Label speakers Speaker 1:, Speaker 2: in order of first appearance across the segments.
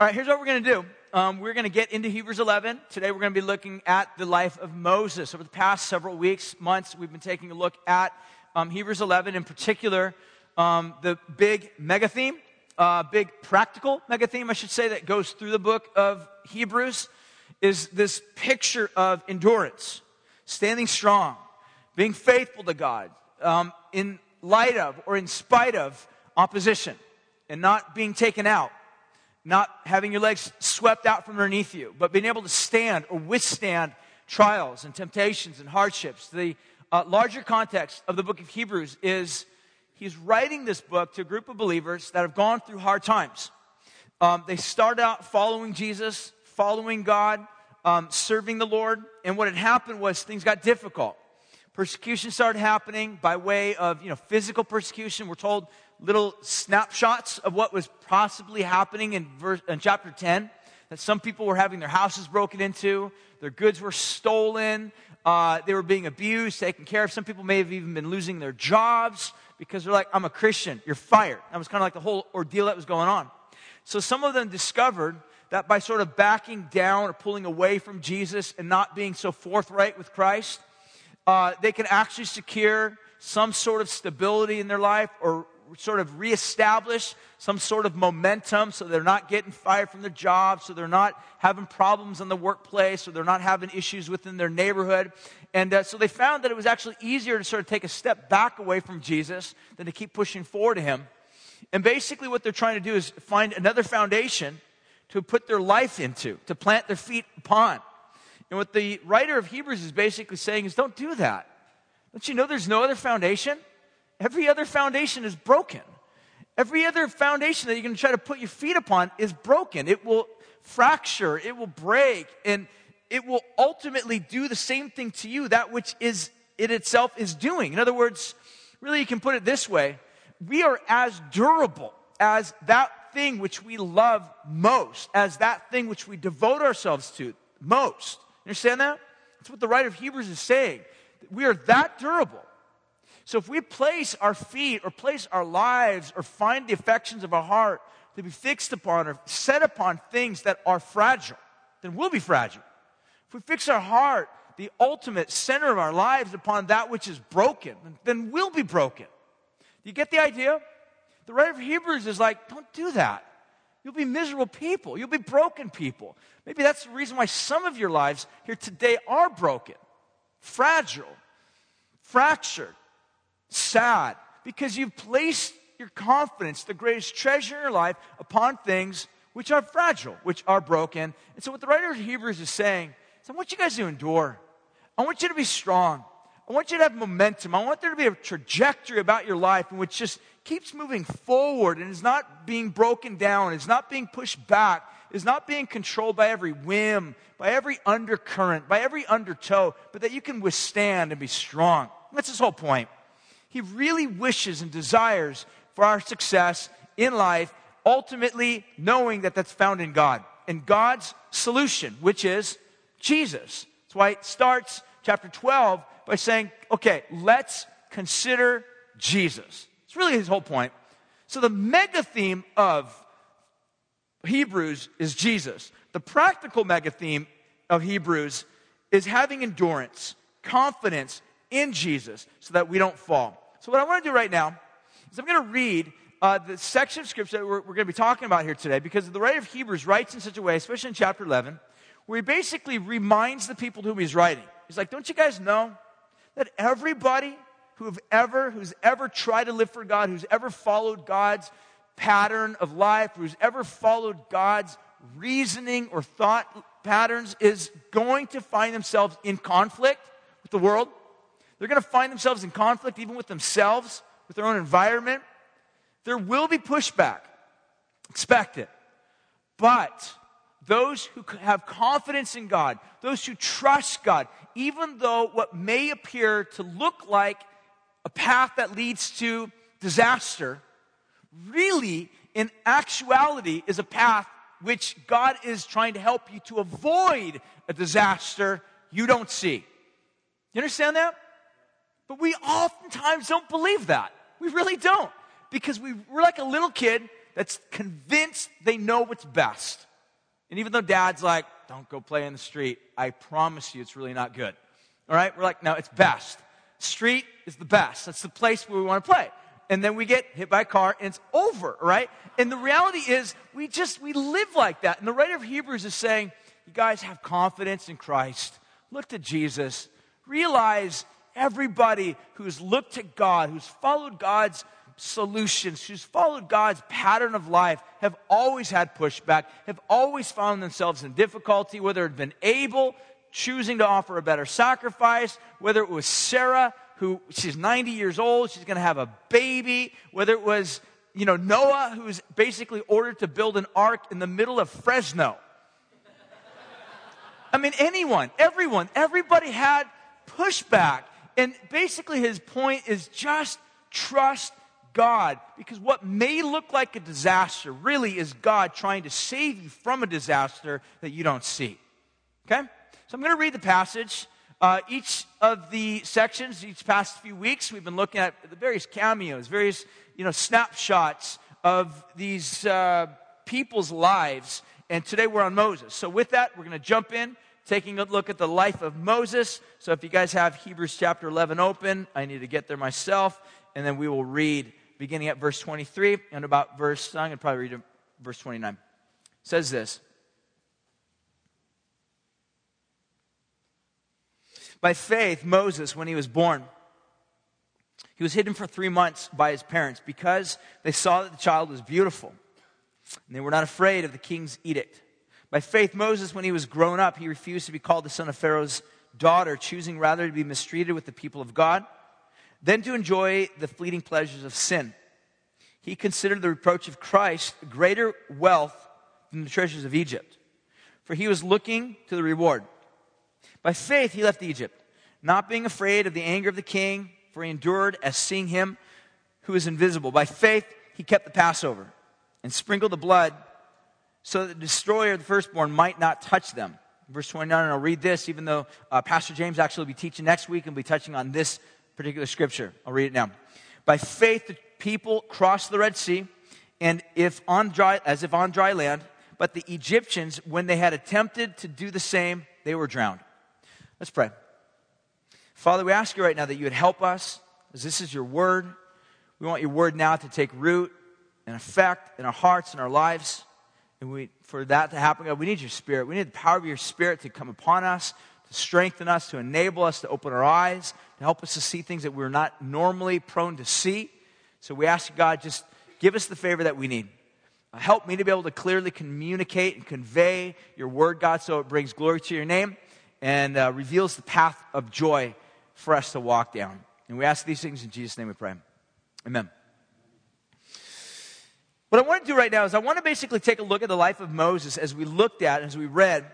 Speaker 1: All right, here's what we're going to do. Um, we're going to get into Hebrews 11. Today we're going to be looking at the life of Moses. Over the past several weeks, months, we've been taking a look at um, Hebrews 11, in particular, um, the big mega theme, uh, big practical mega theme, I should say, that goes through the book of Hebrews is this picture of endurance, standing strong, being faithful to God um, in light of or in spite of opposition, and not being taken out not having your legs swept out from underneath you, but being able to stand or withstand trials and temptations and hardships. The uh, larger context of the book of Hebrews is he's writing this book to a group of believers that have gone through hard times. Um, they start out following Jesus, following God, um, serving the Lord, and what had happened was things got difficult. Persecution started happening by way of you know physical persecution. We're told little snapshots of what was possibly happening in, verse, in chapter 10 that some people were having their houses broken into, their goods were stolen, uh, they were being abused, taken care of. Some people may have even been losing their jobs because they're like, I'm a Christian, you're fired. That was kind of like the whole ordeal that was going on. So some of them discovered that by sort of backing down or pulling away from Jesus and not being so forthright with Christ, uh, they can actually secure some sort of stability in their life or sort of reestablish some sort of momentum so they're not getting fired from their job, so they're not having problems in the workplace, or they're not having issues within their neighborhood. And uh, so they found that it was actually easier to sort of take a step back away from Jesus than to keep pushing forward to him. And basically, what they're trying to do is find another foundation to put their life into, to plant their feet upon. And what the writer of Hebrews is basically saying is don't do that. Don't you know there's no other foundation? Every other foundation is broken. Every other foundation that you're going to try to put your feet upon is broken. It will fracture, it will break, and it will ultimately do the same thing to you, that which is it itself is doing. In other words, really you can put it this way. We are as durable as that thing which we love most, as that thing which we devote ourselves to most. You understand that? That's what the writer of Hebrews is saying. We are that durable so if we place our feet or place our lives or find the affections of our heart to be fixed upon or set upon things that are fragile, then we'll be fragile. If we fix our heart, the ultimate center of our lives, upon that which is broken, then we'll be broken. Do you get the idea? The writer of Hebrews is like, don't do that. You'll be miserable people. You'll be broken people. Maybe that's the reason why some of your lives here today are broken, fragile, fractured sad because you've placed your confidence, the greatest treasure in your life, upon things which are fragile, which are broken. And so, what the writer of Hebrews is saying is, I want you guys to endure. I want you to be strong. I want you to have momentum. I want there to be a trajectory about your life in which just keeps moving forward and is not being broken down, is not being pushed back, is not being controlled by every whim, by every undercurrent, by every undertow, but that you can withstand and be strong. That's his whole point. He really wishes and desires for our success in life, ultimately knowing that that's found in God and God's solution, which is Jesus. That's why it starts chapter 12 by saying, okay, let's consider Jesus. It's really his whole point. So the mega theme of Hebrews is Jesus. The practical mega theme of Hebrews is having endurance, confidence, in Jesus so that we don't fall. So, what I want to do right now is I'm going to read uh, the section of scripture that we're, we're going to be talking about here today because the writer of Hebrews writes in such a way, especially in chapter 11, where he basically reminds the people to whom he's writing. He's like, Don't you guys know that everybody who have ever, who's ever tried to live for God, who's ever followed God's pattern of life, who's ever followed God's reasoning or thought patterns, is going to find themselves in conflict with the world? They're going to find themselves in conflict even with themselves, with their own environment. There will be pushback. Expect it. But those who have confidence in God, those who trust God, even though what may appear to look like a path that leads to disaster, really, in actuality, is a path which God is trying to help you to avoid a disaster you don't see. You understand that? But we oftentimes don't believe that. We really don't. Because we, we're like a little kid that's convinced they know what's best. And even though dad's like, don't go play in the street, I promise you it's really not good. All right? We're like, no, it's best. Street is the best. That's the place where we want to play. And then we get hit by a car and it's over, right? And the reality is we just, we live like that. And the writer of Hebrews is saying, you guys have confidence in Christ. Look to Jesus. Realize everybody who's looked to God, who's followed God's solutions, who's followed God's pattern of life, have always had pushback, have always found themselves in difficulty, whether it had been Abel choosing to offer a better sacrifice, whether it was Sarah, who she's 90 years old, she's going to have a baby, whether it was, you know, Noah, who's basically ordered to build an ark in the middle of Fresno. I mean, anyone, everyone, everybody had pushback. And basically, his point is just trust God. Because what may look like a disaster really is God trying to save you from a disaster that you don't see. Okay? So I'm going to read the passage. Uh, each of the sections, each past few weeks, we've been looking at the various cameos, various you know snapshots of these uh, people's lives. And today we're on Moses. So with that, we're going to jump in, taking a look at the life of Moses. So if you guys have Hebrews chapter 11 open, I need to get there myself, and then we will read beginning at verse 23 and about verse. I'm going to probably read verse 29. It says this. By faith, Moses, when he was born, he was hidden for three months by his parents because they saw that the child was beautiful. And they were not afraid of the king's edict. By faith, Moses, when he was grown up, he refused to be called the son of Pharaoh's daughter, choosing rather to be mistreated with the people of God than to enjoy the fleeting pleasures of sin. He considered the reproach of Christ greater wealth than the treasures of Egypt, for he was looking to the reward. By faith, he left Egypt, not being afraid of the anger of the king, for he endured as seeing him who is invisible. By faith, he kept the Passover and sprinkled the blood so that the destroyer of the firstborn might not touch them. Verse 29, and I'll read this, even though uh, Pastor James actually will be teaching next week and be touching on this particular scripture. I'll read it now. By faith, the people crossed the Red Sea, and if on dry, as if on dry land, but the Egyptians, when they had attempted to do the same, they were drowned. Let's pray. Father, we ask you right now that you would help us, as this is your word. We want your word now to take root and effect in our hearts and our lives. And we, for that to happen, God, we need your spirit. We need the power of your spirit to come upon us, to strengthen us, to enable us to open our eyes, to help us to see things that we're not normally prone to see. So we ask God, just give us the favor that we need. Help me to be able to clearly communicate and convey your word, God, so it brings glory to your name and uh, reveals the path of joy for us to walk down. And we ask these things in Jesus' name we pray. Amen. What I want to do right now is I want to basically take a look at the life of Moses as we looked at, and as we read.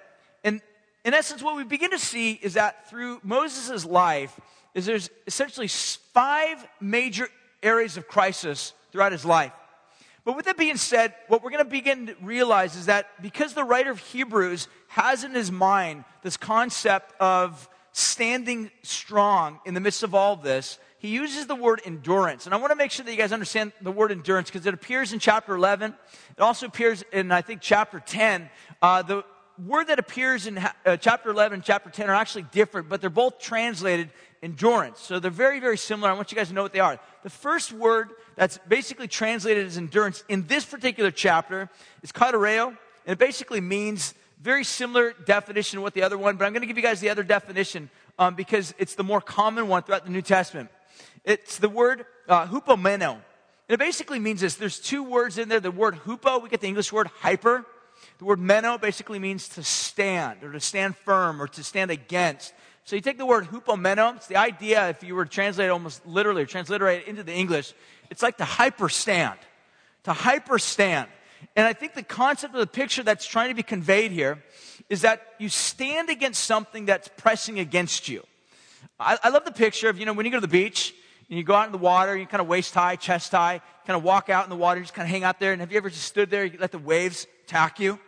Speaker 1: And in essence, what we begin to see is that through Moses' life, is there's essentially five major areas of crisis throughout his life. But with that being said, what we're going to begin to realize is that because the writer of Hebrews has in his mind this concept of standing strong in the midst of all this, he uses the word endurance. And I want to make sure that you guys understand the word endurance because it appears in chapter 11. It also appears in, I think, chapter 10. Uh, the word that appears in uh, chapter 11 and chapter 10 are actually different, but they're both translated endurance. So they're very, very similar. I want you guys to know what they are. The first word that's basically translated as endurance in this particular chapter is kartereo, and it basically means very similar definition to what the other one, but I'm going to give you guys the other definition um, because it's the more common one throughout the New Testament. It's the word uh, hupomeno. And it basically means this. There's two words in there. The word hupo, we get the English word hyper. The word meno basically means to stand or to stand firm or to stand against. So you take the word hupomeno, it's the idea, if you were to translate it almost literally, or transliterate it into the English, it's like to hyperstand. To hyperstand. And I think the concept of the picture that's trying to be conveyed here is that you stand against something that's pressing against you. I, I love the picture of, you know, when you go to the beach and you go out in the water, you kind of waist high, chest high, kind of walk out in the water, just kind of hang out there. And have you ever just stood there, you let the waves attack you?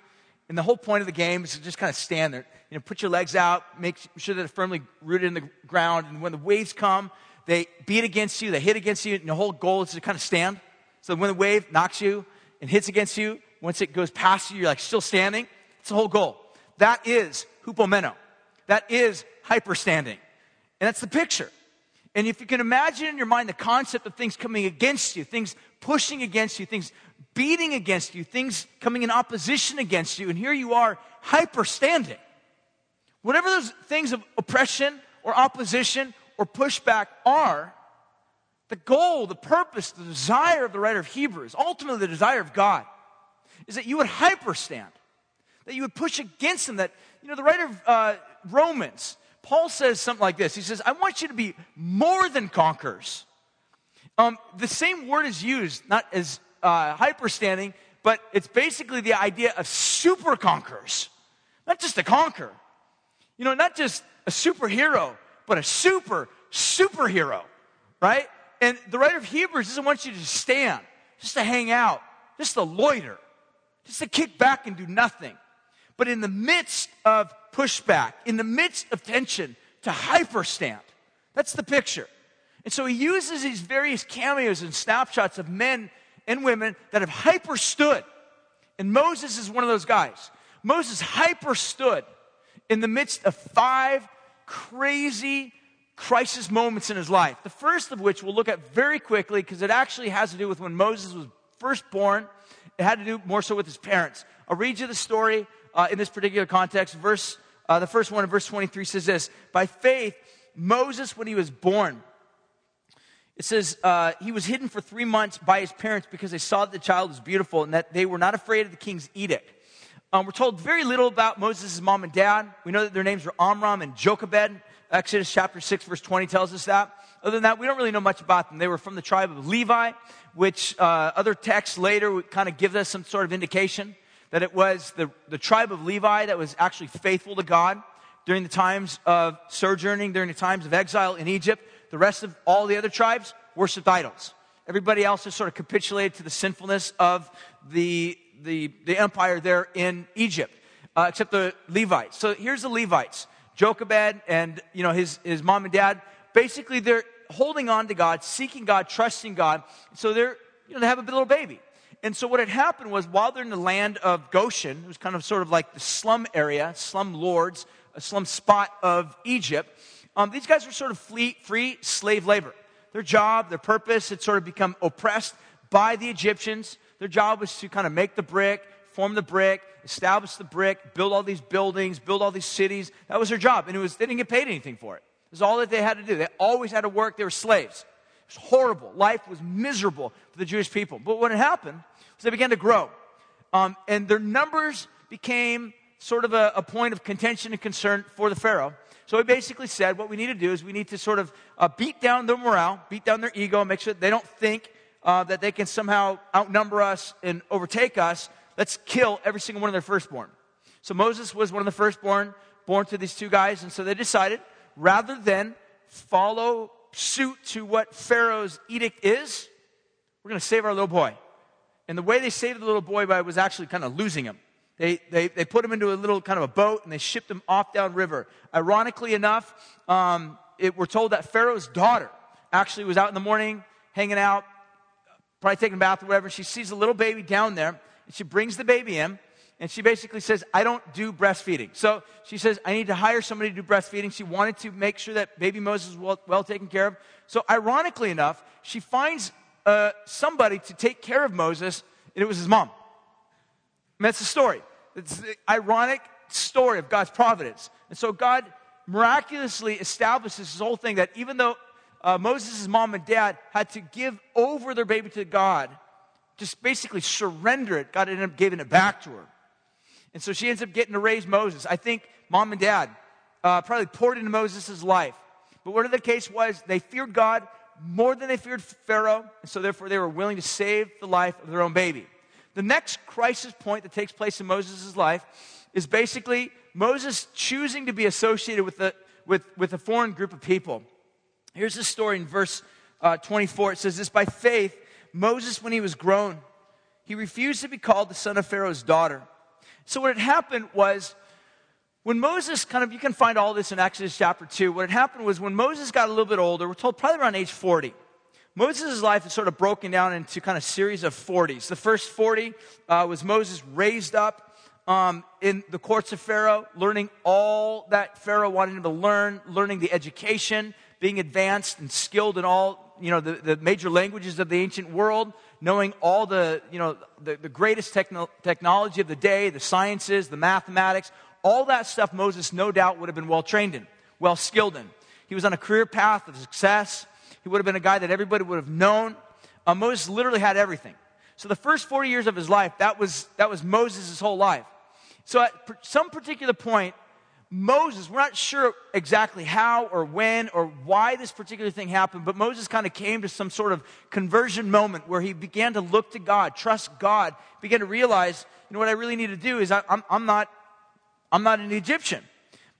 Speaker 1: And the whole point of the game is to just kind of stand there. You know, put your legs out, make sure that they're firmly rooted in the ground. And when the waves come, they beat against you, they hit against you, and the whole goal is to kind of stand. So when the wave knocks you and hits against you, once it goes past you, you're like still standing. That's the whole goal. That is hupomeno. That is hyperstanding. And that's the picture. And if you can imagine in your mind the concept of things coming against you, things pushing against you, things beating against you, things coming in opposition against you, and here you are hyperstanding. Whatever those things of oppression or opposition or pushback are, the goal, the purpose, the desire of the writer of Hebrews, ultimately the desire of God, is that you would hyperstand, that you would push against them. That, you know, the writer of uh, Romans, Paul says something like this He says, I want you to be more than conquerors. Um, the same word is used, not as uh, hyperstanding, but it's basically the idea of super conquerors. Not just a conquer. You know, not just a superhero, but a super, superhero, right? And the writer of Hebrews doesn't want you to stand, just to hang out, just to loiter, just to kick back and do nothing. But in the midst of pushback, in the midst of tension, to hyperstand. That's the picture. And so he uses these various cameos and snapshots of men and women that have hyperstood. And Moses is one of those guys. Moses hyperstood in the midst of five crazy crisis moments in his life. The first of which we'll look at very quickly because it actually has to do with when Moses was first born. It had to do more so with his parents. I'll read you the story uh, in this particular context. Verse, uh, the first one in verse 23 says this By faith, Moses, when he was born, it says uh, he was hidden for three months by his parents because they saw that the child was beautiful and that they were not afraid of the king's edict. Um, we're told very little about Moses' mom and dad. We know that their names were Amram and Jochebed. Exodus chapter 6, verse 20 tells us that. Other than that, we don't really know much about them. They were from the tribe of Levi, which uh, other texts later kind of give us some sort of indication that it was the, the tribe of Levi that was actually faithful to God during the times of sojourning, during the times of exile in Egypt. The rest of all the other tribes worshiped idols. Everybody else has sort of capitulated to the sinfulness of the the, the empire there in Egypt, uh, except the Levites. So here's the Levites Jochebed and you know his, his mom and dad. Basically, they're holding on to God, seeking God, trusting God. So they're, you know, they have a little baby. And so what had happened was while they're in the land of Goshen, it was kind of sort of like the slum area, slum lords, a slum spot of Egypt, um, these guys were sort of free, free slave labor. Their job, their purpose had sort of become oppressed by the Egyptians. Their job was to kind of make the brick, form the brick, establish the brick, build all these buildings, build all these cities. That was their job. And it was, they didn't get paid anything for it. It was all that they had to do. They always had to work. They were slaves. It was horrible. Life was miserable for the Jewish people. But what had happened was they began to grow. Um, and their numbers became sort of a, a, point of contention and concern for the Pharaoh. So he basically said, what we need to do is we need to sort of uh, beat down their morale, beat down their ego, make sure they don't think uh, that they can somehow outnumber us and overtake us, let's kill every single one of their firstborn. So Moses was one of the firstborn, born to these two guys, and so they decided rather than follow suit to what Pharaoh's edict is, we're going to save our little boy. And the way they saved the little boy by was actually kind of losing him. They, they, they put him into a little kind of a boat and they shipped him off downriver. Ironically enough, um, it, we're told that Pharaoh's daughter actually was out in the morning hanging out, probably taking a bath or whatever. She sees a little baby down there, and she brings the baby in, and she basically says, I don't do breastfeeding. So she says, I need to hire somebody to do breastfeeding. She wanted to make sure that baby Moses was well, well taken care of. So, ironically enough, she finds uh, somebody to take care of Moses, and it was his mom. And that's the story. It's the ironic story of God's providence. And so, God miraculously establishes this whole thing that even though uh, Moses' mom and dad had to give over their baby to God, just basically surrender it. God ended up giving it back to her. And so she ends up getting to raise Moses. I think mom and dad uh, probably poured into Moses' life. But whatever the case was, they feared God more than they feared Pharaoh, and so therefore they were willing to save the life of their own baby. The next crisis point that takes place in Moses' life is basically Moses choosing to be associated with, the, with, with a foreign group of people. Here's the story in verse uh, 24. It says this By faith, Moses, when he was grown, he refused to be called the son of Pharaoh's daughter. So, what had happened was when Moses kind of, you can find all this in Exodus chapter 2. What had happened was when Moses got a little bit older, we're told probably around age 40. Moses' life is sort of broken down into kind of series of 40s. The first 40 uh, was Moses raised up um, in the courts of Pharaoh, learning all that Pharaoh wanted him to learn, learning the education, being advanced and skilled in all, you know, the, the major languages of the ancient world, knowing all the, you know, the, the greatest techno- technology of the day, the sciences, the mathematics, all that stuff Moses no doubt would have been well trained in, well skilled in. He was on a career path of success. He would have been a guy that everybody would have known. Uh, Moses literally had everything. So the first 40 years of his life, that was, that was Moses' whole life. So at some particular point, Moses, we're not sure exactly how or when or why this particular thing happened, but Moses kind of came to some sort of conversion moment where he began to look to God, trust God, began to realize, you know, what I really need to do is I, I'm, I'm, not, I'm not an Egyptian.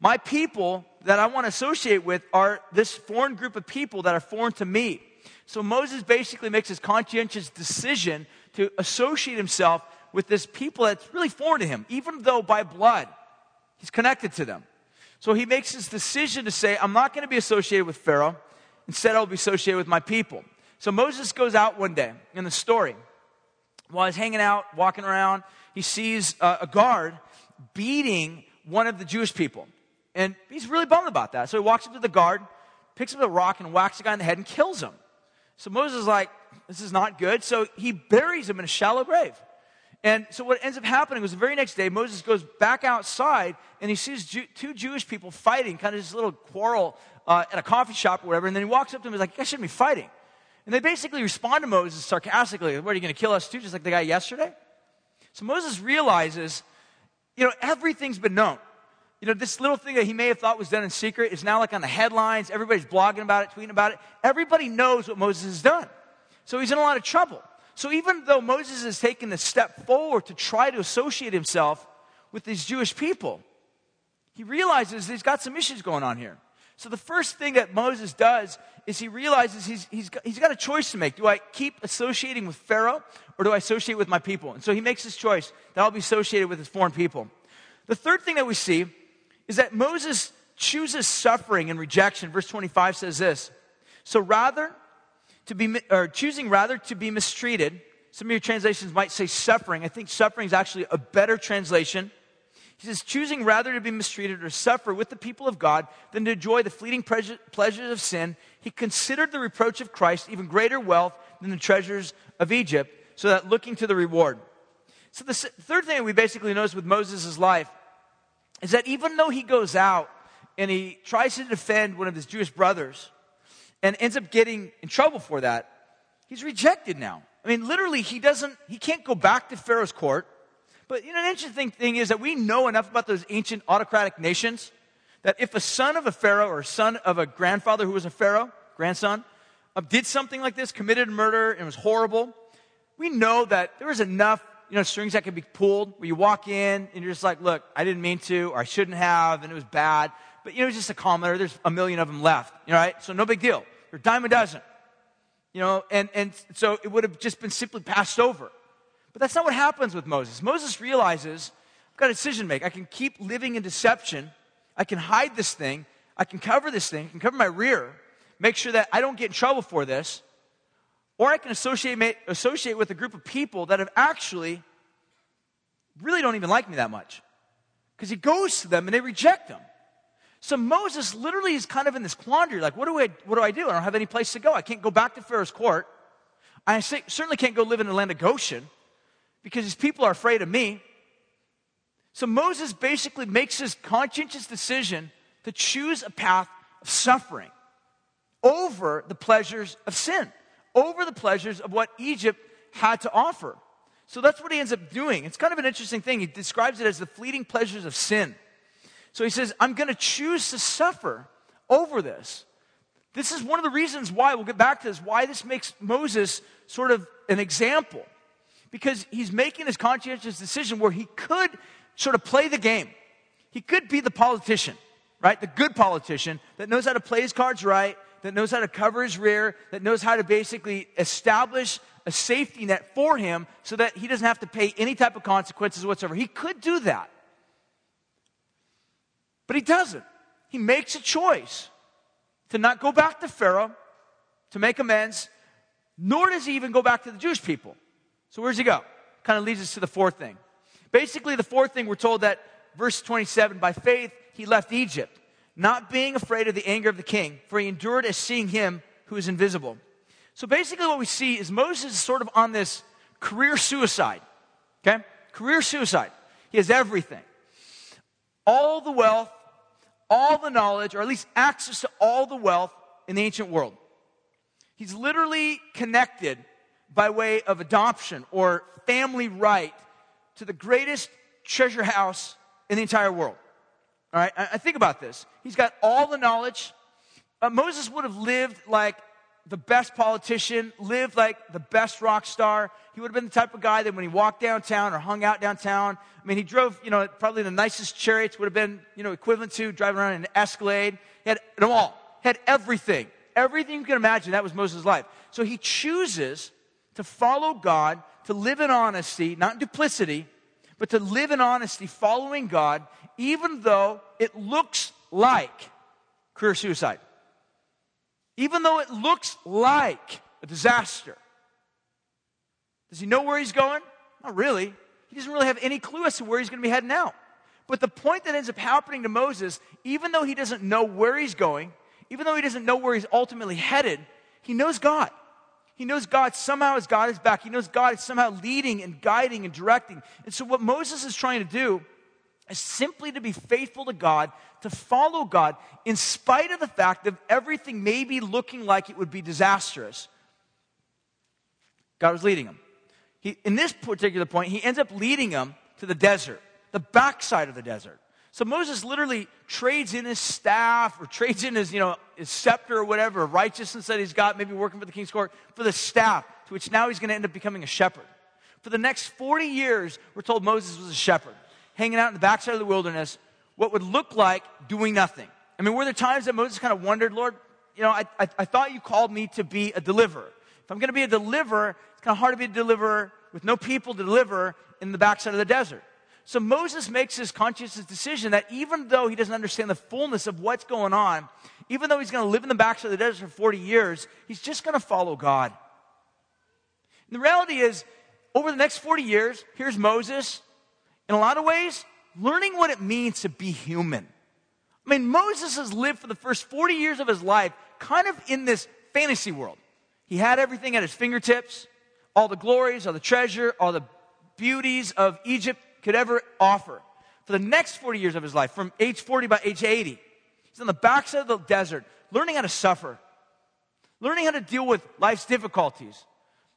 Speaker 1: My people that I want to associate with are this foreign group of people that are foreign to me. So Moses basically makes his conscientious decision to associate himself with this people that's really foreign to him, even though by blood he's connected to them. So he makes his decision to say, I'm not going to be associated with Pharaoh. Instead, I'll be associated with my people. So Moses goes out one day in the story. While he's hanging out, walking around, he sees a guard beating one of the Jewish people. And he's really bummed about that. So he walks up to the guard, picks up a rock, and whacks the guy in the head and kills him. So Moses is like, this is not good. So he buries him in a shallow grave. And so what ends up happening was the very next day, Moses goes back outside and he sees Jew- two Jewish people fighting, kind of this little quarrel uh, at a coffee shop or whatever. And then he walks up to them and he's like, you guys shouldn't be fighting. And they basically respond to Moses sarcastically, what are you going to kill us too, just like the guy yesterday? So Moses realizes, you know, everything's been known. You know, this little thing that he may have thought was done in secret is now like on the headlines. Everybody's blogging about it, tweeting about it. Everybody knows what Moses has done. So he's in a lot of trouble. So even though Moses has taken a step forward to try to associate himself with these Jewish people, he realizes he's got some issues going on here. So the first thing that Moses does is he realizes he's, he's, got, he's got a choice to make. Do I keep associating with Pharaoh or do I associate with my people? And so he makes his choice that I'll be associated with his foreign people. The third thing that we see is that Moses chooses suffering and rejection. Verse 25 says this. So rather to be, or choosing rather to be mistreated. Some of your translations might say suffering. I think suffering is actually a better translation. He says, choosing rather to be mistreated or suffer with the people of God than to enjoy the fleeting pleasures of sin, he considered the reproach of Christ even greater wealth than the treasures of Egypt, so that looking to the reward. So the third thing we basically notice with Moses' life is that even though he goes out and he tries to defend one of his Jewish brothers, and ends up getting in trouble for that, he's rejected now. I mean, literally, he doesn't, he can't go back to Pharaoh's court. But you know, an interesting thing is that we know enough about those ancient autocratic nations that if a son of a Pharaoh or a son of a grandfather who was a Pharaoh, grandson, uh, did something like this, committed murder, and was horrible, we know that there was enough, you know, strings that could be pulled where you walk in and you're just like, look, I didn't mean to, or I shouldn't have, and it was bad. But you know, just a commoner. There's a million of them left, you know, right? So no big deal. Or dime a dozen. You know, and, and so it would have just been simply passed over. But that's not what happens with Moses. Moses realizes, I've got a decision to make. I can keep living in deception. I can hide this thing. I can cover this thing. I can cover my rear. Make sure that I don't get in trouble for this. Or I can associate, associate with a group of people that have actually really don't even like me that much. Because he goes to them and they reject him. So Moses literally is kind of in this quandary like, what do, I, what do I do? I don't have any place to go. I can't go back to Pharaoh's court. I certainly can't go live in the land of Goshen because his people are afraid of me. So Moses basically makes his conscientious decision to choose a path of suffering over the pleasures of sin, over the pleasures of what Egypt had to offer. So that's what he ends up doing. It's kind of an interesting thing. He describes it as the fleeting pleasures of sin. So he says, I'm going to choose to suffer over this. This is one of the reasons why, we'll get back to this, why this makes Moses sort of an example. Because he's making this conscientious decision where he could sort of play the game. He could be the politician, right? The good politician that knows how to play his cards right, that knows how to cover his rear, that knows how to basically establish a safety net for him so that he doesn't have to pay any type of consequences whatsoever. He could do that. But he doesn't. He makes a choice to not go back to Pharaoh to make amends, nor does he even go back to the Jewish people. So where does he go? Kind of leads us to the fourth thing. Basically, the fourth thing we're told that verse 27 by faith he left Egypt, not being afraid of the anger of the king, for he endured as seeing him who is invisible. So basically, what we see is Moses is sort of on this career suicide. Okay? Career suicide. He has everything all the wealth, all the knowledge, or at least access to all the wealth in the ancient world. He's literally connected by way of adoption or family right to the greatest treasure house in the entire world. All right, I, I think about this. He's got all the knowledge. Uh, Moses would have lived like the best politician, lived like the best rock star. He would have been the type of guy that when he walked downtown or hung out downtown, I mean, he drove, you know, probably the nicest chariots would have been, you know, equivalent to driving around in an Escalade. He had them all. He had everything. Everything you can imagine, that was Moses' life. So he chooses to follow God, to live in honesty, not in duplicity, but to live in honesty, following God, even though it looks like career suicide. Even though it looks like a disaster. Does he know where he's going? Not really. He doesn't really have any clue as to where he's going to be heading out. But the point that ends up happening to Moses, even though he doesn't know where he's going, even though he doesn't know where he's ultimately headed, he knows God. He knows God somehow has God his back. He knows God is somehow leading and guiding and directing. And so, what Moses is trying to do is simply to be faithful to God, to follow God, in spite of the fact that everything may be looking like it would be disastrous. God was leading him. He, in this particular point, he ends up leading him to the desert, the backside of the desert. So Moses literally trades in his staff or trades in his, you know, his scepter or whatever, righteousness that he's got, maybe working for the king's court, for the staff, to which now he's going to end up becoming a shepherd. For the next 40 years, we're told Moses was a shepherd, hanging out in the backside of the wilderness, what would look like doing nothing. I mean, were there times that Moses kind of wondered, Lord, you know, I, I, I thought you called me to be a deliverer. If I'm going to be a deliverer, it's kind of hard to be a deliverer with no people to deliver in the backside of the desert. So Moses makes his conscious decision that even though he doesn't understand the fullness of what's going on, even though he's going to live in the backside of the desert for 40 years, he's just going to follow God. And the reality is, over the next 40 years, here's Moses, in a lot of ways, learning what it means to be human. I mean, Moses has lived for the first 40 years of his life kind of in this fantasy world. He had everything at his fingertips all the glories, all the treasure, all the beauties of Egypt could ever offer for the next 40 years of his life, from age 40 by age 80. He's on the backside of the desert, learning how to suffer, learning how to deal with life's difficulties,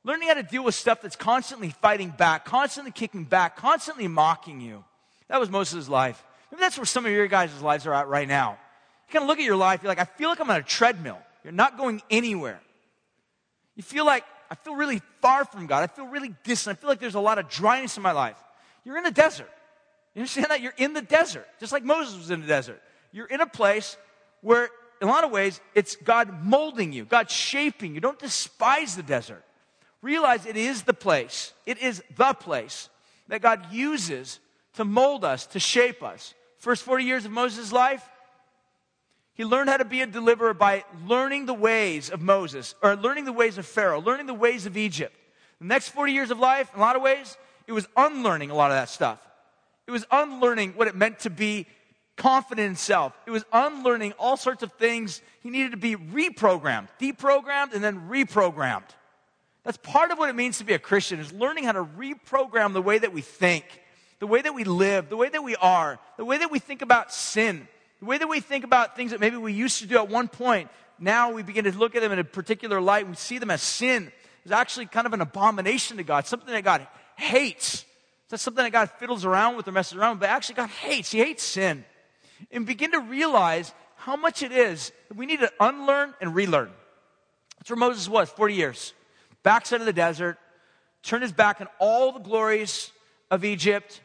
Speaker 1: learning how to deal with stuff that's constantly fighting back, constantly kicking back, constantly mocking you. That was his life. Maybe that's where some of your guys' lives are at right now. You kind of look at your life, you're like, I feel like I'm on a treadmill. You're not going anywhere. You feel like, I feel really far from God. I feel really distant. I feel like there's a lot of dryness in my life. You're in a desert. You understand that? You're in the desert, just like Moses was in the desert. You're in a place where, in a lot of ways, it's God molding you, God shaping you. Don't despise the desert. Realize it is the place, it is the place that God uses to mold us, to shape us. First 40 years of Moses' life, he learned how to be a deliverer by learning the ways of Moses, or learning the ways of Pharaoh, learning the ways of Egypt. The next 40 years of life, in a lot of ways, it was unlearning a lot of that stuff. It was unlearning what it meant to be confident in self. It was unlearning all sorts of things. He needed to be reprogrammed, deprogrammed, and then reprogrammed. That's part of what it means to be a Christian, is learning how to reprogram the way that we think, the way that we live, the way that we are, the way that we think about sin, the way that we think about things that maybe we used to do at one point. Now we begin to look at them in a particular light. We see them as sin. It's actually kind of an abomination to God, something that God hates. That's something that God fiddles around with or messes around with, but actually God hates. He hates sin. And begin to realize how much it is that we need to unlearn and relearn. That's where Moses was 40 years. Backside of the desert, turned his back on all the glories of Egypt,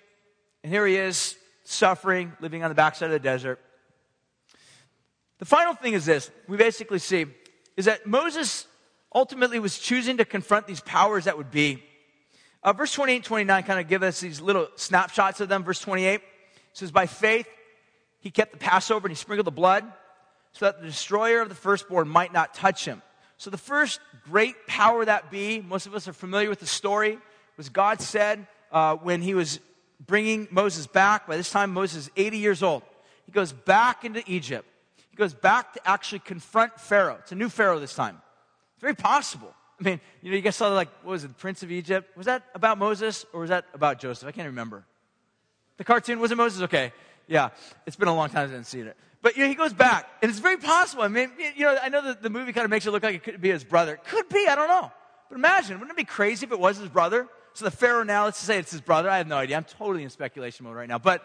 Speaker 1: and here he is, suffering, living on the backside of the desert. The final thing is this we basically see is that Moses ultimately was choosing to confront these powers that would be. Uh, verse 28 and 29 kind of give us these little snapshots of them. Verse 28 says, By faith, he kept the Passover and he sprinkled the blood so that the destroyer of the firstborn might not touch him. So, the first great power that be, most of us are familiar with the story, was God said uh, when he was bringing Moses back. By this time, Moses is 80 years old. He goes back into Egypt. He goes back to actually confront Pharaoh. It's a new Pharaoh this time. It's very possible. I mean, you know, you guys saw like, what was it, the Prince of Egypt? Was that about Moses or was that about Joseph? I can't remember. The cartoon, was it Moses? Okay. Yeah. It's been a long time since I've seen it. But you know, he goes back, and it's very possible. I mean, you know, I know that the movie kind of makes it look like it could be his brother. Could be, I don't know. But imagine, wouldn't it be crazy if it was his brother? So the Pharaoh now, let's say it's his brother. I have no idea. I'm totally in speculation mode right now. But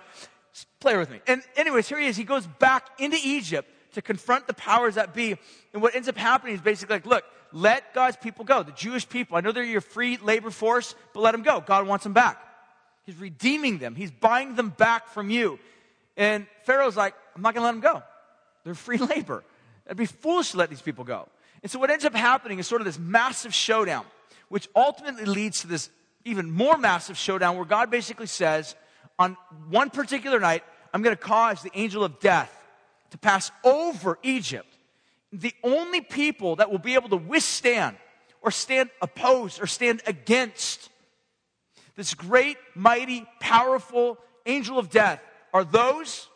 Speaker 1: play with me. And anyways, here he is. He goes back into Egypt to confront the powers that be. And what ends up happening is basically like, look, let God's people go. The Jewish people, I know they're your free labor force, but let them go. God wants them back. He's redeeming them. He's buying them back from you. And Pharaoh's like, I'm not going to let them go. They're free labor. It'd be foolish to let these people go. And so what ends up happening is sort of this massive showdown, which ultimately leads to this even more massive showdown where God basically says, on one particular night, I'm going to cause the angel of death to pass over Egypt. The only people that will be able to withstand or stand opposed or stand against this great, mighty, powerful angel of death are those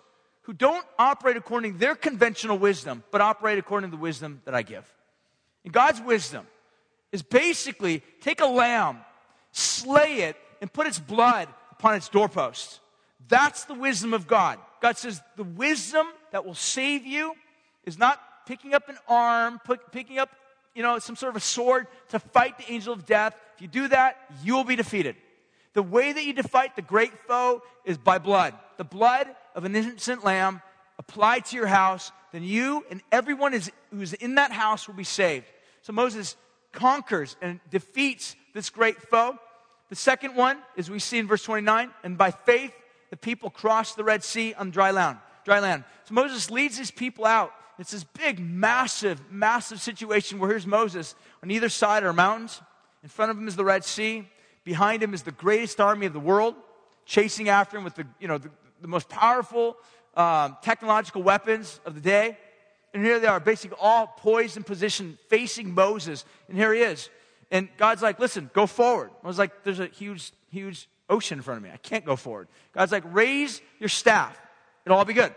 Speaker 1: who don't operate according to their conventional wisdom, but operate according to the wisdom that I give. And God's wisdom is basically take a lamb, slay it, and put its blood upon its doorpost. That's the wisdom of God. God says the wisdom that will save you is not picking up an arm, picking up, you know, some sort of a sword to fight the angel of death. If you do that, you will be defeated. The way that you defeat the great foe is by blood. The blood of an innocent lamb applied to your house, then you and everyone is, who's in that house will be saved. So Moses conquers and defeats this great foe. The second one is we see in verse 29, and by faith the people crossed the Red Sea on dry land. Dry land. So Moses leads his people out. It's this big, massive, massive situation where here's Moses. On either side are mountains. In front of him is the Red Sea. Behind him is the greatest army of the world, chasing after him with the, you know, the, the most powerful um, technological weapons of the day. And here they are, basically all poised in position, facing Moses. And here he is. And God's like, listen, go forward. I was like, there's a huge, huge ocean in front of me. I can't go forward. God's like, raise your staff. It'll all be good.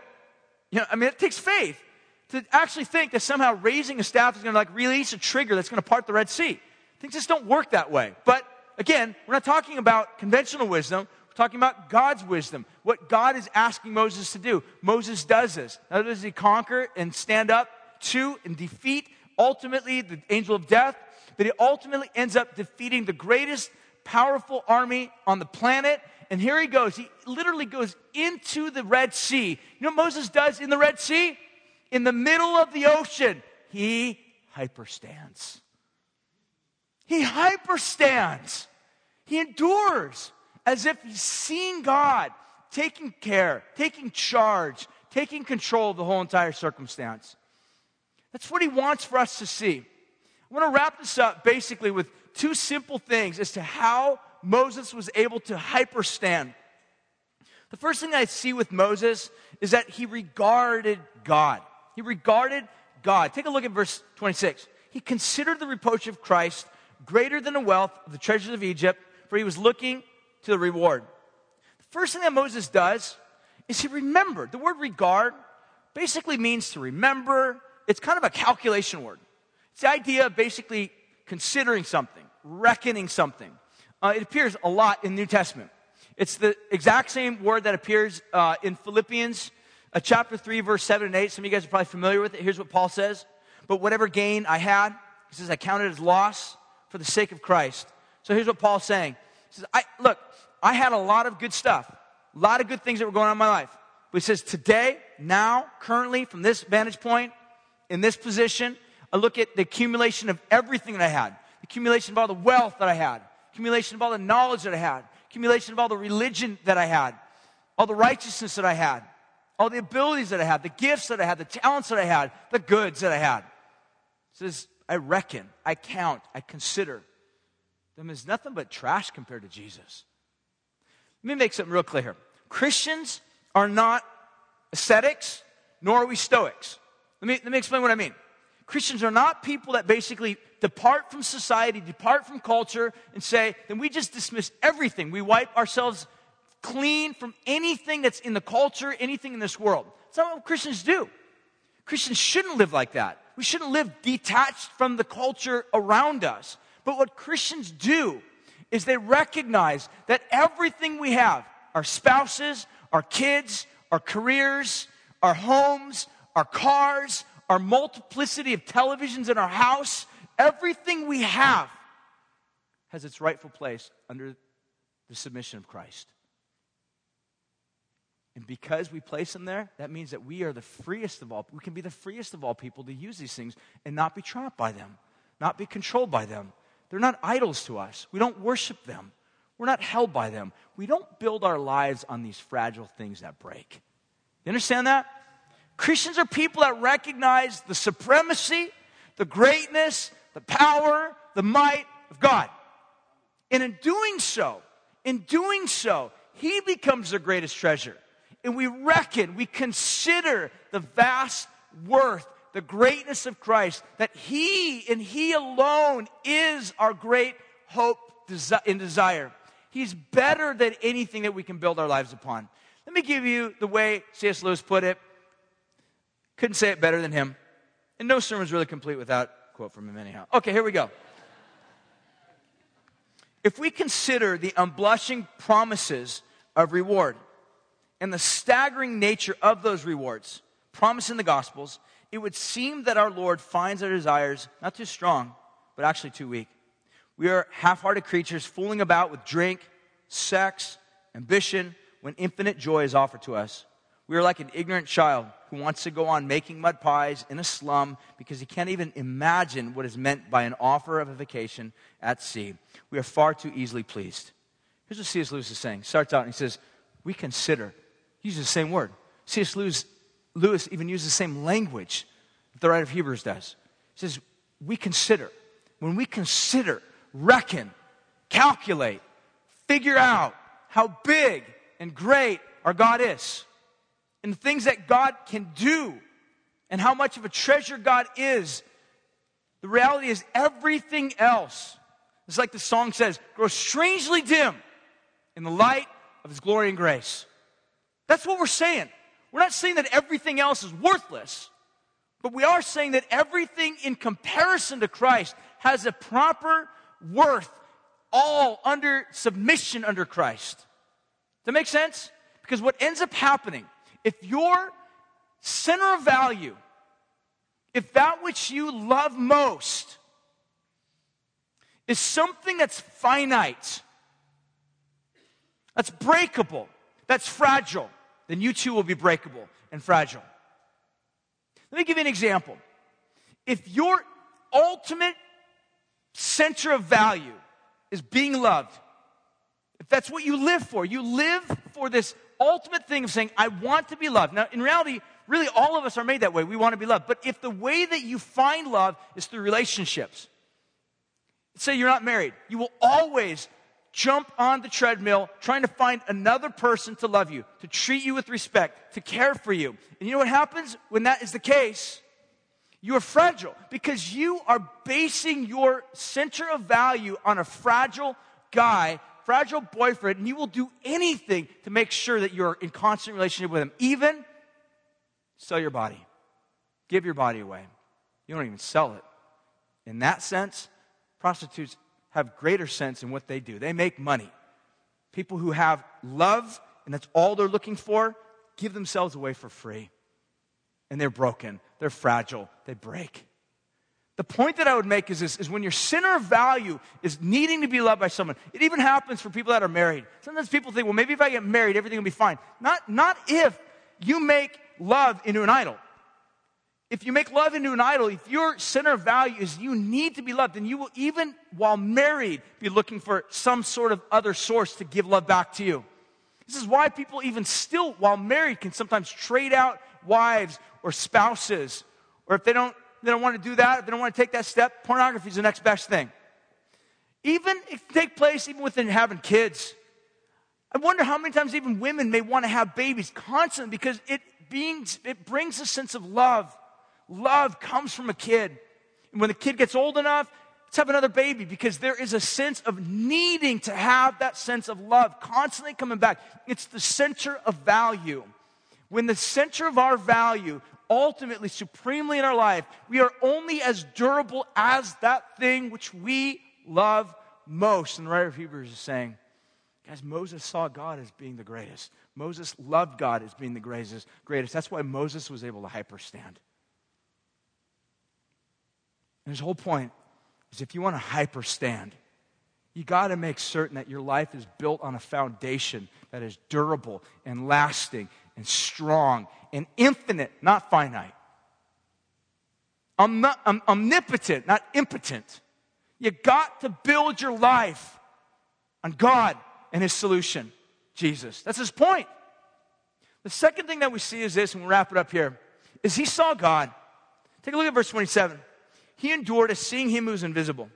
Speaker 1: You know, I mean, it takes faith to actually think that somehow raising a staff is going to like release a trigger that's going to part the Red Sea. Things just don't work that way. But again, we're not talking about conventional wisdom talking about God's wisdom, what God is asking Moses to do. Moses does this. Only does he conquer and stand up to and defeat ultimately the angel of death, but he ultimately ends up defeating the greatest powerful army on the planet. And here he goes. He literally goes into the Red Sea. You know what Moses does in the Red Sea? In the middle of the ocean, he hyperstands. He hyperstands. He endures as if he's seeing God taking care, taking charge, taking control of the whole entire circumstance. That's what he wants for us to see. I want to wrap this up basically with two simple things as to how Moses was able to hyperstand. The first thing I see with Moses is that he regarded God. He regarded God. Take a look at verse 26. He considered the reproach of Christ greater than the wealth of the treasures of Egypt, for he was looking to the reward. The first thing that Moses does is he remembered. The word regard basically means to remember. It's kind of a calculation word. It's the idea of basically considering something, reckoning something. Uh, it appears a lot in the New Testament. It's the exact same word that appears uh, in Philippians uh, chapter 3, verse 7 and 8. Some of you guys are probably familiar with it. Here's what Paul says. But whatever gain I had, he says, I counted as loss for the sake of Christ. So here's what Paul's saying. Says, I, look, I had a lot of good stuff, a lot of good things that were going on in my life. But he says, today, now, currently, from this vantage point, in this position, I look at the accumulation of everything that I had, the accumulation of all the wealth that I had, accumulation of all the knowledge that I had, accumulation of all the religion that I had, all the righteousness that I had, all the abilities that I had, the gifts that I had, the talents that I had, the goods that I had. He says, I reckon, I count, I consider them is nothing but trash compared to Jesus. Let me make something real clear. Christians are not ascetics, nor are we stoics. Let me, let me explain what I mean. Christians are not people that basically depart from society, depart from culture, and say, then we just dismiss everything. We wipe ourselves clean from anything that's in the culture, anything in this world. That's not what Christians do. Christians shouldn't live like that. We shouldn't live detached from the culture around us. But what Christians do is they recognize that everything we have, our spouses, our kids, our careers, our homes, our cars, our multiplicity of televisions in our house, everything we have has its rightful place under the submission of Christ. And because we place them there, that means that we are the freest of all. We can be the freest of all people to use these things and not be trapped by them, not be controlled by them. They're not idols to us. We don't worship them. We're not held by them. We don't build our lives on these fragile things that break. You understand that? Christians are people that recognize the supremacy, the greatness, the power, the might of God. And in doing so, in doing so, He becomes the greatest treasure and we reckon, we consider the vast worth, the greatness of Christ, that He and He alone is our great hope and desire. He's better than anything that we can build our lives upon. Let me give you the way C.S. Lewis put it. Couldn't say it better than him. And no sermon's really complete without quote from him, anyhow. Okay, here we go. If we consider the unblushing promises of reward, and the staggering nature of those rewards promised in the Gospels, it would seem that our Lord finds our desires not too strong, but actually too weak. We are half hearted creatures fooling about with drink, sex, ambition, when infinite joy is offered to us. We are like an ignorant child who wants to go on making mud pies in a slum because he can't even imagine what is meant by an offer of a vacation at sea. We are far too easily pleased. Here's what C.S. Lewis is saying. Starts out and he says, We consider He uses the same word. C.S. Lewis, Lewis even uses the same language that the writer of Hebrews does. He says, We consider. When we consider, reckon, calculate, figure out how big and great our God is, and the things that God can do, and how much of a treasure God is, the reality is everything else, it's like the song says, grows strangely dim in the light of His glory and grace. That's what we're saying. We're not saying that everything else is worthless, but we are saying that everything in comparison to Christ has a proper worth, all under submission under Christ. Does that make sense? Because what ends up happening, if your center of value, if that which you love most is something that's finite, that's breakable, that's fragile, then you too will be breakable and fragile. Let me give you an example. If your ultimate center of value is being loved, if that's what you live for, you live for this ultimate thing of saying, I want to be loved. Now, in reality, really all of us are made that way. We want to be loved. But if the way that you find love is through relationships, say you're not married, you will always jump on the treadmill trying to find another person to love you, to treat you with respect, to care for you. And you know what happens when that is the case? You are fragile because you are basing your center of value on a fragile guy, fragile boyfriend, and you will do anything to make sure that you're in constant relationship with him. Even sell your body, give your body away. You don't even sell it. In that sense, prostitutes have greater sense in what they do. They make money. People who have love and that's all they're looking for give themselves away for free. And they're broken, they're fragile, they break. The point that I would make is this is when your center of value is needing to be loved by someone. It even happens for people that are married. Sometimes people think, well, maybe if I get married, everything will be fine. Not, not if you make love into an idol if you make love into an idol, if your center of value is you need to be loved, then you will, even while married, be looking for some sort of other source to give love back to you. This is why people, even still while married, can sometimes trade out wives or spouses. Or if they don't, they don't want to do that, if they don't want to take that step, pornography is the next best thing. Even it take place even within having kids. I wonder how many times even women may want to have babies constantly because it, being, it brings a sense of love love comes from a kid. And when the kid gets old enough, let's have another baby because there is a sense of needing to have that sense of love constantly coming back. It's the center of value. When the center of our value ultimately, supremely in our life, we are only as durable as that thing which we love most. And the writer of Hebrews is saying, guys, Moses saw God as being the greatest. Moses loved God as being the greatest. That's why Moses was able to hyperstand. And his whole point is if you want to hyperstand, you got to make certain that your life is built on a foundation that is durable and lasting and strong and infinite, not finite. Om- om- omnipotent, not impotent. You got to build your life on God and His solution, Jesus. That's His point. The second thing that we see is this, and we'll wrap it up here, is He saw God. Take a look at verse 27. He endured as seeing Him who's invisible.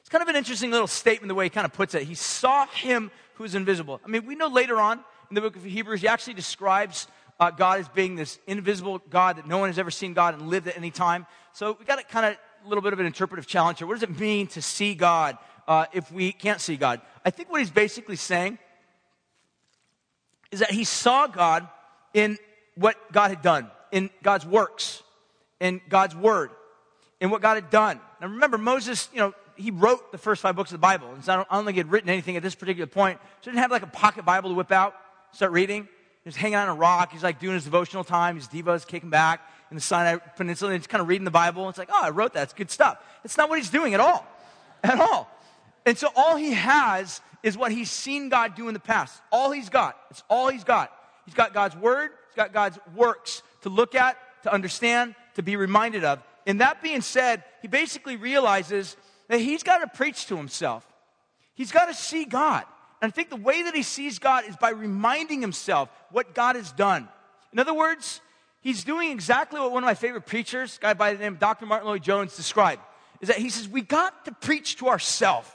Speaker 1: It's kind of an interesting little statement the way he kind of puts it. He saw Him who's invisible. I mean, we know later on in the book of Hebrews, he actually describes uh, God as being this invisible God that no one has ever seen God and lived at any time. So we got a kind of a little bit of an interpretive challenge here. What does it mean to see God uh, if we can't see God? I think what he's basically saying is that he saw God in what God had done, in God's works, in God's word, in what God had done. Now remember, Moses, you know, he wrote the first five books of the Bible. And so I don't, I don't think he had written anything at this particular point. So he didn't have like a pocket Bible to whip out, start reading. He's hanging on a rock. He's like doing his devotional time. His divas kicking back in the Sinai Peninsula. And he's kind of reading the Bible. It's like, oh, I wrote that. It's good stuff. It's not what he's doing at all. At all. And so all he has is what he's seen God do in the past. All he's got. It's all he's got. He's got God's word. He's got God's works to look at, to understand, to be reminded of. And that being said, he basically realizes that he's got to preach to himself. He's got to see God. And I think the way that he sees God is by reminding himself what God has done. In other words, he's doing exactly what one of my favorite preachers, guy by the name of Dr. Martyn Lloyd-Jones, described. Is that he says, we got to preach to ourselves.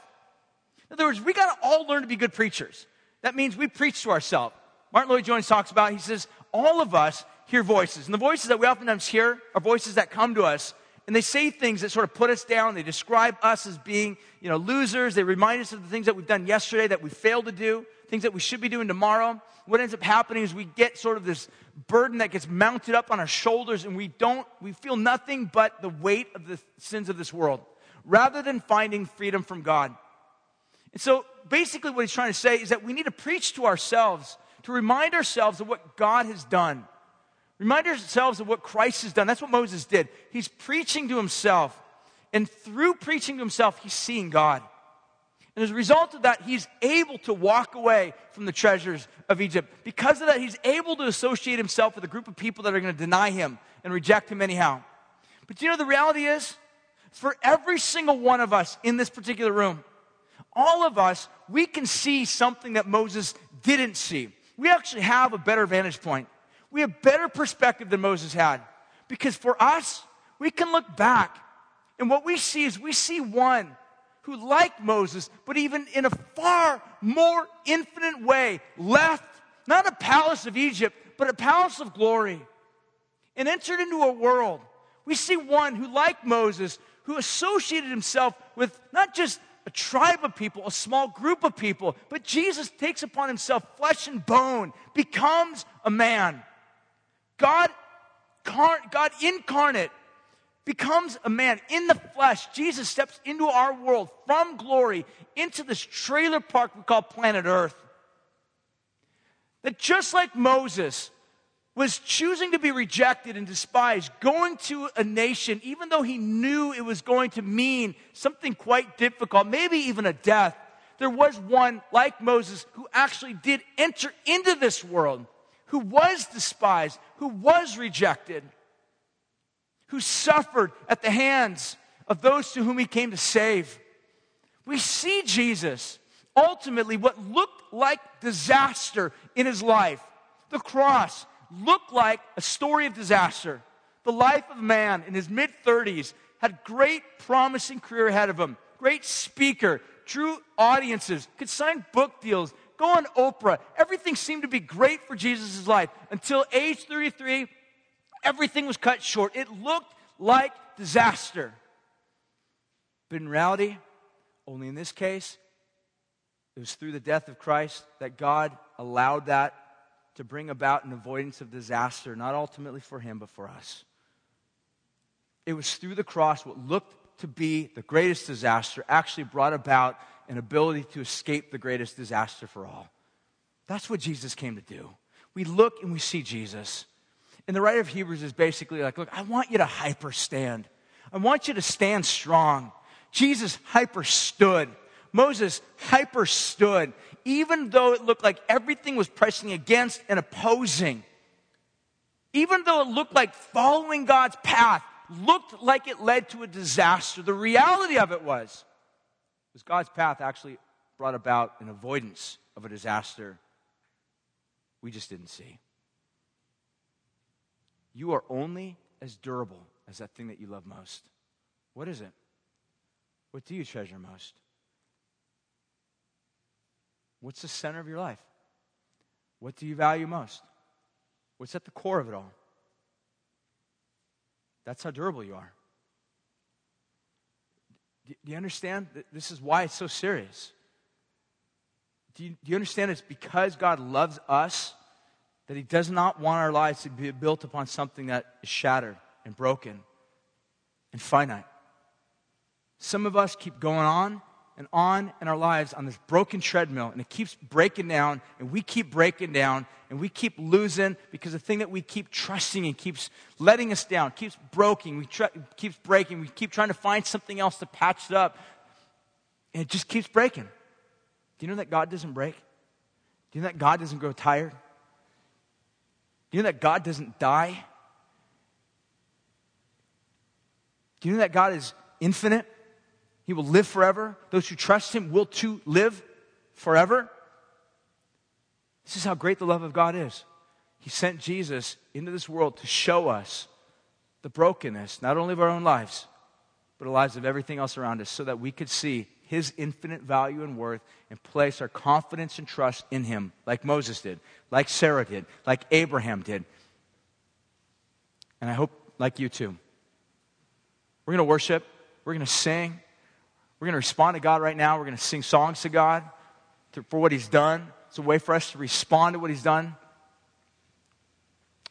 Speaker 1: In other words, we got to all learn to be good preachers. That means we preach to ourselves. Martyn Lloyd-Jones talks about, he says, all of us hear voices. And the voices that we oftentimes hear are voices that come to us and they say things that sort of put us down. They describe us as being, you know, losers. They remind us of the things that we've done yesterday that we failed to do, things that we should be doing tomorrow. What ends up happening is we get sort of this burden that gets mounted up on our shoulders and we don't, we feel nothing but the weight of the sins of this world rather than finding freedom from God. And so basically what he's trying to say is that we need to preach to ourselves, to remind ourselves of what God has done Remind ourselves of what Christ has done. That's what Moses did. He's preaching to himself. And through preaching to himself, he's seeing God. And as a result of that, he's able to walk away from the treasures of Egypt. Because of that, he's able to associate himself with a group of people that are going to deny him and reject him anyhow. But you know, the reality is, for every single one of us in this particular room, all of us, we can see something that Moses didn't see. We actually have a better vantage point. We have better perspective than Moses had. Because for us, we can look back and what we see is we see one who, like Moses, but even in a far more infinite way, left not a palace of Egypt, but a palace of glory and entered into a world. We see one who, like Moses, who associated himself with not just a tribe of people, a small group of people, but Jesus takes upon himself flesh and bone, becomes a man. God, God incarnate becomes a man in the flesh. Jesus steps into our world from glory into this trailer park we call planet Earth. That just like Moses was choosing to be rejected and despised, going to a nation, even though he knew it was going to mean something quite difficult, maybe even a death, there was one like Moses who actually did enter into this world who was despised, who was rejected, who suffered at the hands of those to whom he came to save. We see Jesus ultimately what looked like disaster in his life. The cross looked like a story of disaster. The life of man in his mid 30s had great promising career ahead of him, great speaker, drew audiences, could sign book deals, go on Oprah. Everything seemed to be great for Jesus' life until age 33, everything was cut short. It looked like disaster. But in reality, only in this case, it was through the death of Christ that God allowed that to bring about an avoidance of disaster, not ultimately for him, but for us. It was through the cross, what looked to be the greatest disaster actually brought about an ability to escape the greatest disaster for all. That's what Jesus came to do. We look and we see Jesus. And the writer of Hebrews is basically like, look, I want you to hyper stand. I want you to stand strong. Jesus hyper stood. Moses hyper stood. Even though it looked like everything was pressing against and opposing, even though it looked like following God's path looked like it led to a disaster, the reality of it was, was God's path actually brought about an avoidance of a disaster we just didn't see. You are only as durable as that thing that you love most. What is it? What do you treasure most? What's the center of your life? What do you value most? What's at the core of it all? That's how durable you are. Do you understand? This is why it's so serious. Do you, do you understand it's because God loves us that He does not want our lives to be built upon something that is shattered and broken and finite? Some of us keep going on and on in our lives on this broken treadmill, and it keeps breaking down, and we keep breaking down, and we keep losing because the thing that we keep trusting and keeps letting us down keeps breaking, we try, keeps breaking. We keep trying to find something else to patch it up, and it just keeps breaking. Do you know that God doesn't break? Do you know that God doesn't grow tired? Do you know that God doesn't die? Do you know that God is infinite? He will live forever. Those who trust Him will too live forever. This is how great the love of God is. He sent Jesus into this world to show us the brokenness, not only of our own lives, but the lives of everything else around us, so that we could see His infinite value and worth and place our confidence and trust in Him, like Moses did, like Sarah did, like Abraham did. And I hope, like you too. We're going to worship, we're going to sing. We're going to respond to God right now. We're going to sing songs to God for what He's done. It's a way for us to respond to what He's done.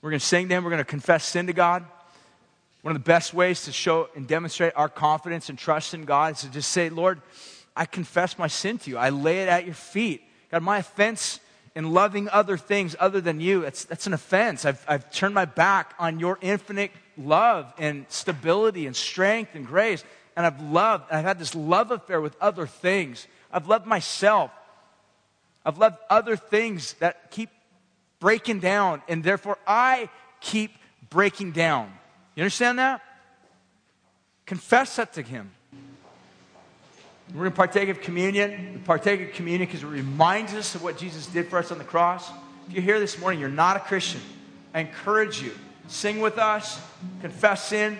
Speaker 1: We're going to sing to Him. We're going to confess sin to God. One of the best ways to show and demonstrate our confidence and trust in God is to just say, Lord, I confess my sin to you. I lay it at your feet. God, my offense in loving other things other than you, that's, that's an offense. I've, I've turned my back on your infinite love and stability and strength and grace and I've loved, I've had this love affair with other things. I've loved myself. I've loved other things that keep breaking down, and therefore I keep breaking down. You understand that? Confess that to Him. We're going to partake of communion. We partake of communion because it reminds us of what Jesus did for us on the cross. If you're here this morning, you're not a Christian, I encourage you, sing with us, confess sin,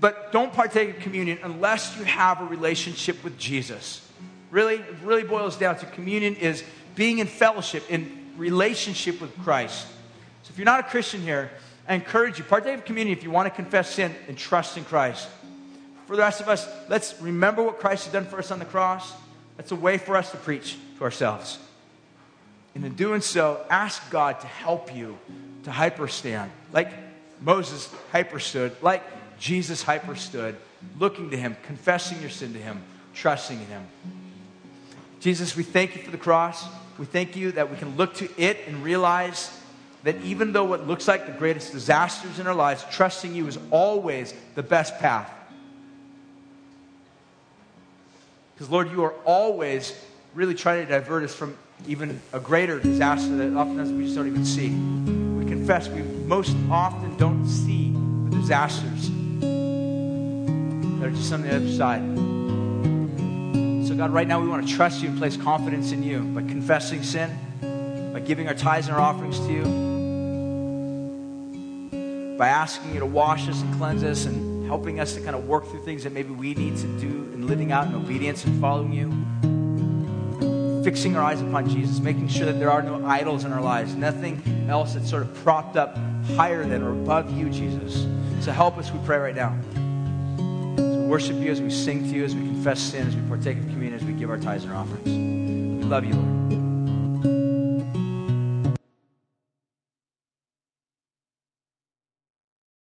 Speaker 1: but don't partake of communion unless you have a relationship with Jesus. Really, it really boils down to communion is being in fellowship, in relationship with Christ. So if you're not a Christian here, I encourage you, partake of communion if you want to confess sin and trust in Christ. For the rest of us, let's remember what Christ has done for us on the cross. That's a way for us to preach to ourselves. And in doing so, ask God to help you to hyperstand, like Moses hyperstood, like Jesus hyperstood, looking to him, confessing your sin to him, trusting in him. Jesus, we thank you for the cross. We thank you that we can look to it and realize that even though what looks like the greatest disasters in our lives, trusting you is always the best path. Because, Lord, you are always really trying to divert us from even a greater disaster that oftentimes we just don't even see. We confess we most often don't see the disasters that are just on the other side. So, God, right now we want to trust you and place confidence in you by confessing sin, by giving our tithes and our offerings to you, by asking you to wash us and cleanse us and helping us to kind of work through things that maybe we need to do in living out in obedience and following you. Fixing our eyes upon Jesus, making sure that there are no idols in our lives, nothing else that's sort of propped up higher than or above you, Jesus. So help us, we pray right now worship you, as we sing to you, as we confess sin, as we partake of communion, as we give our tithes and offerings. We love you, Lord.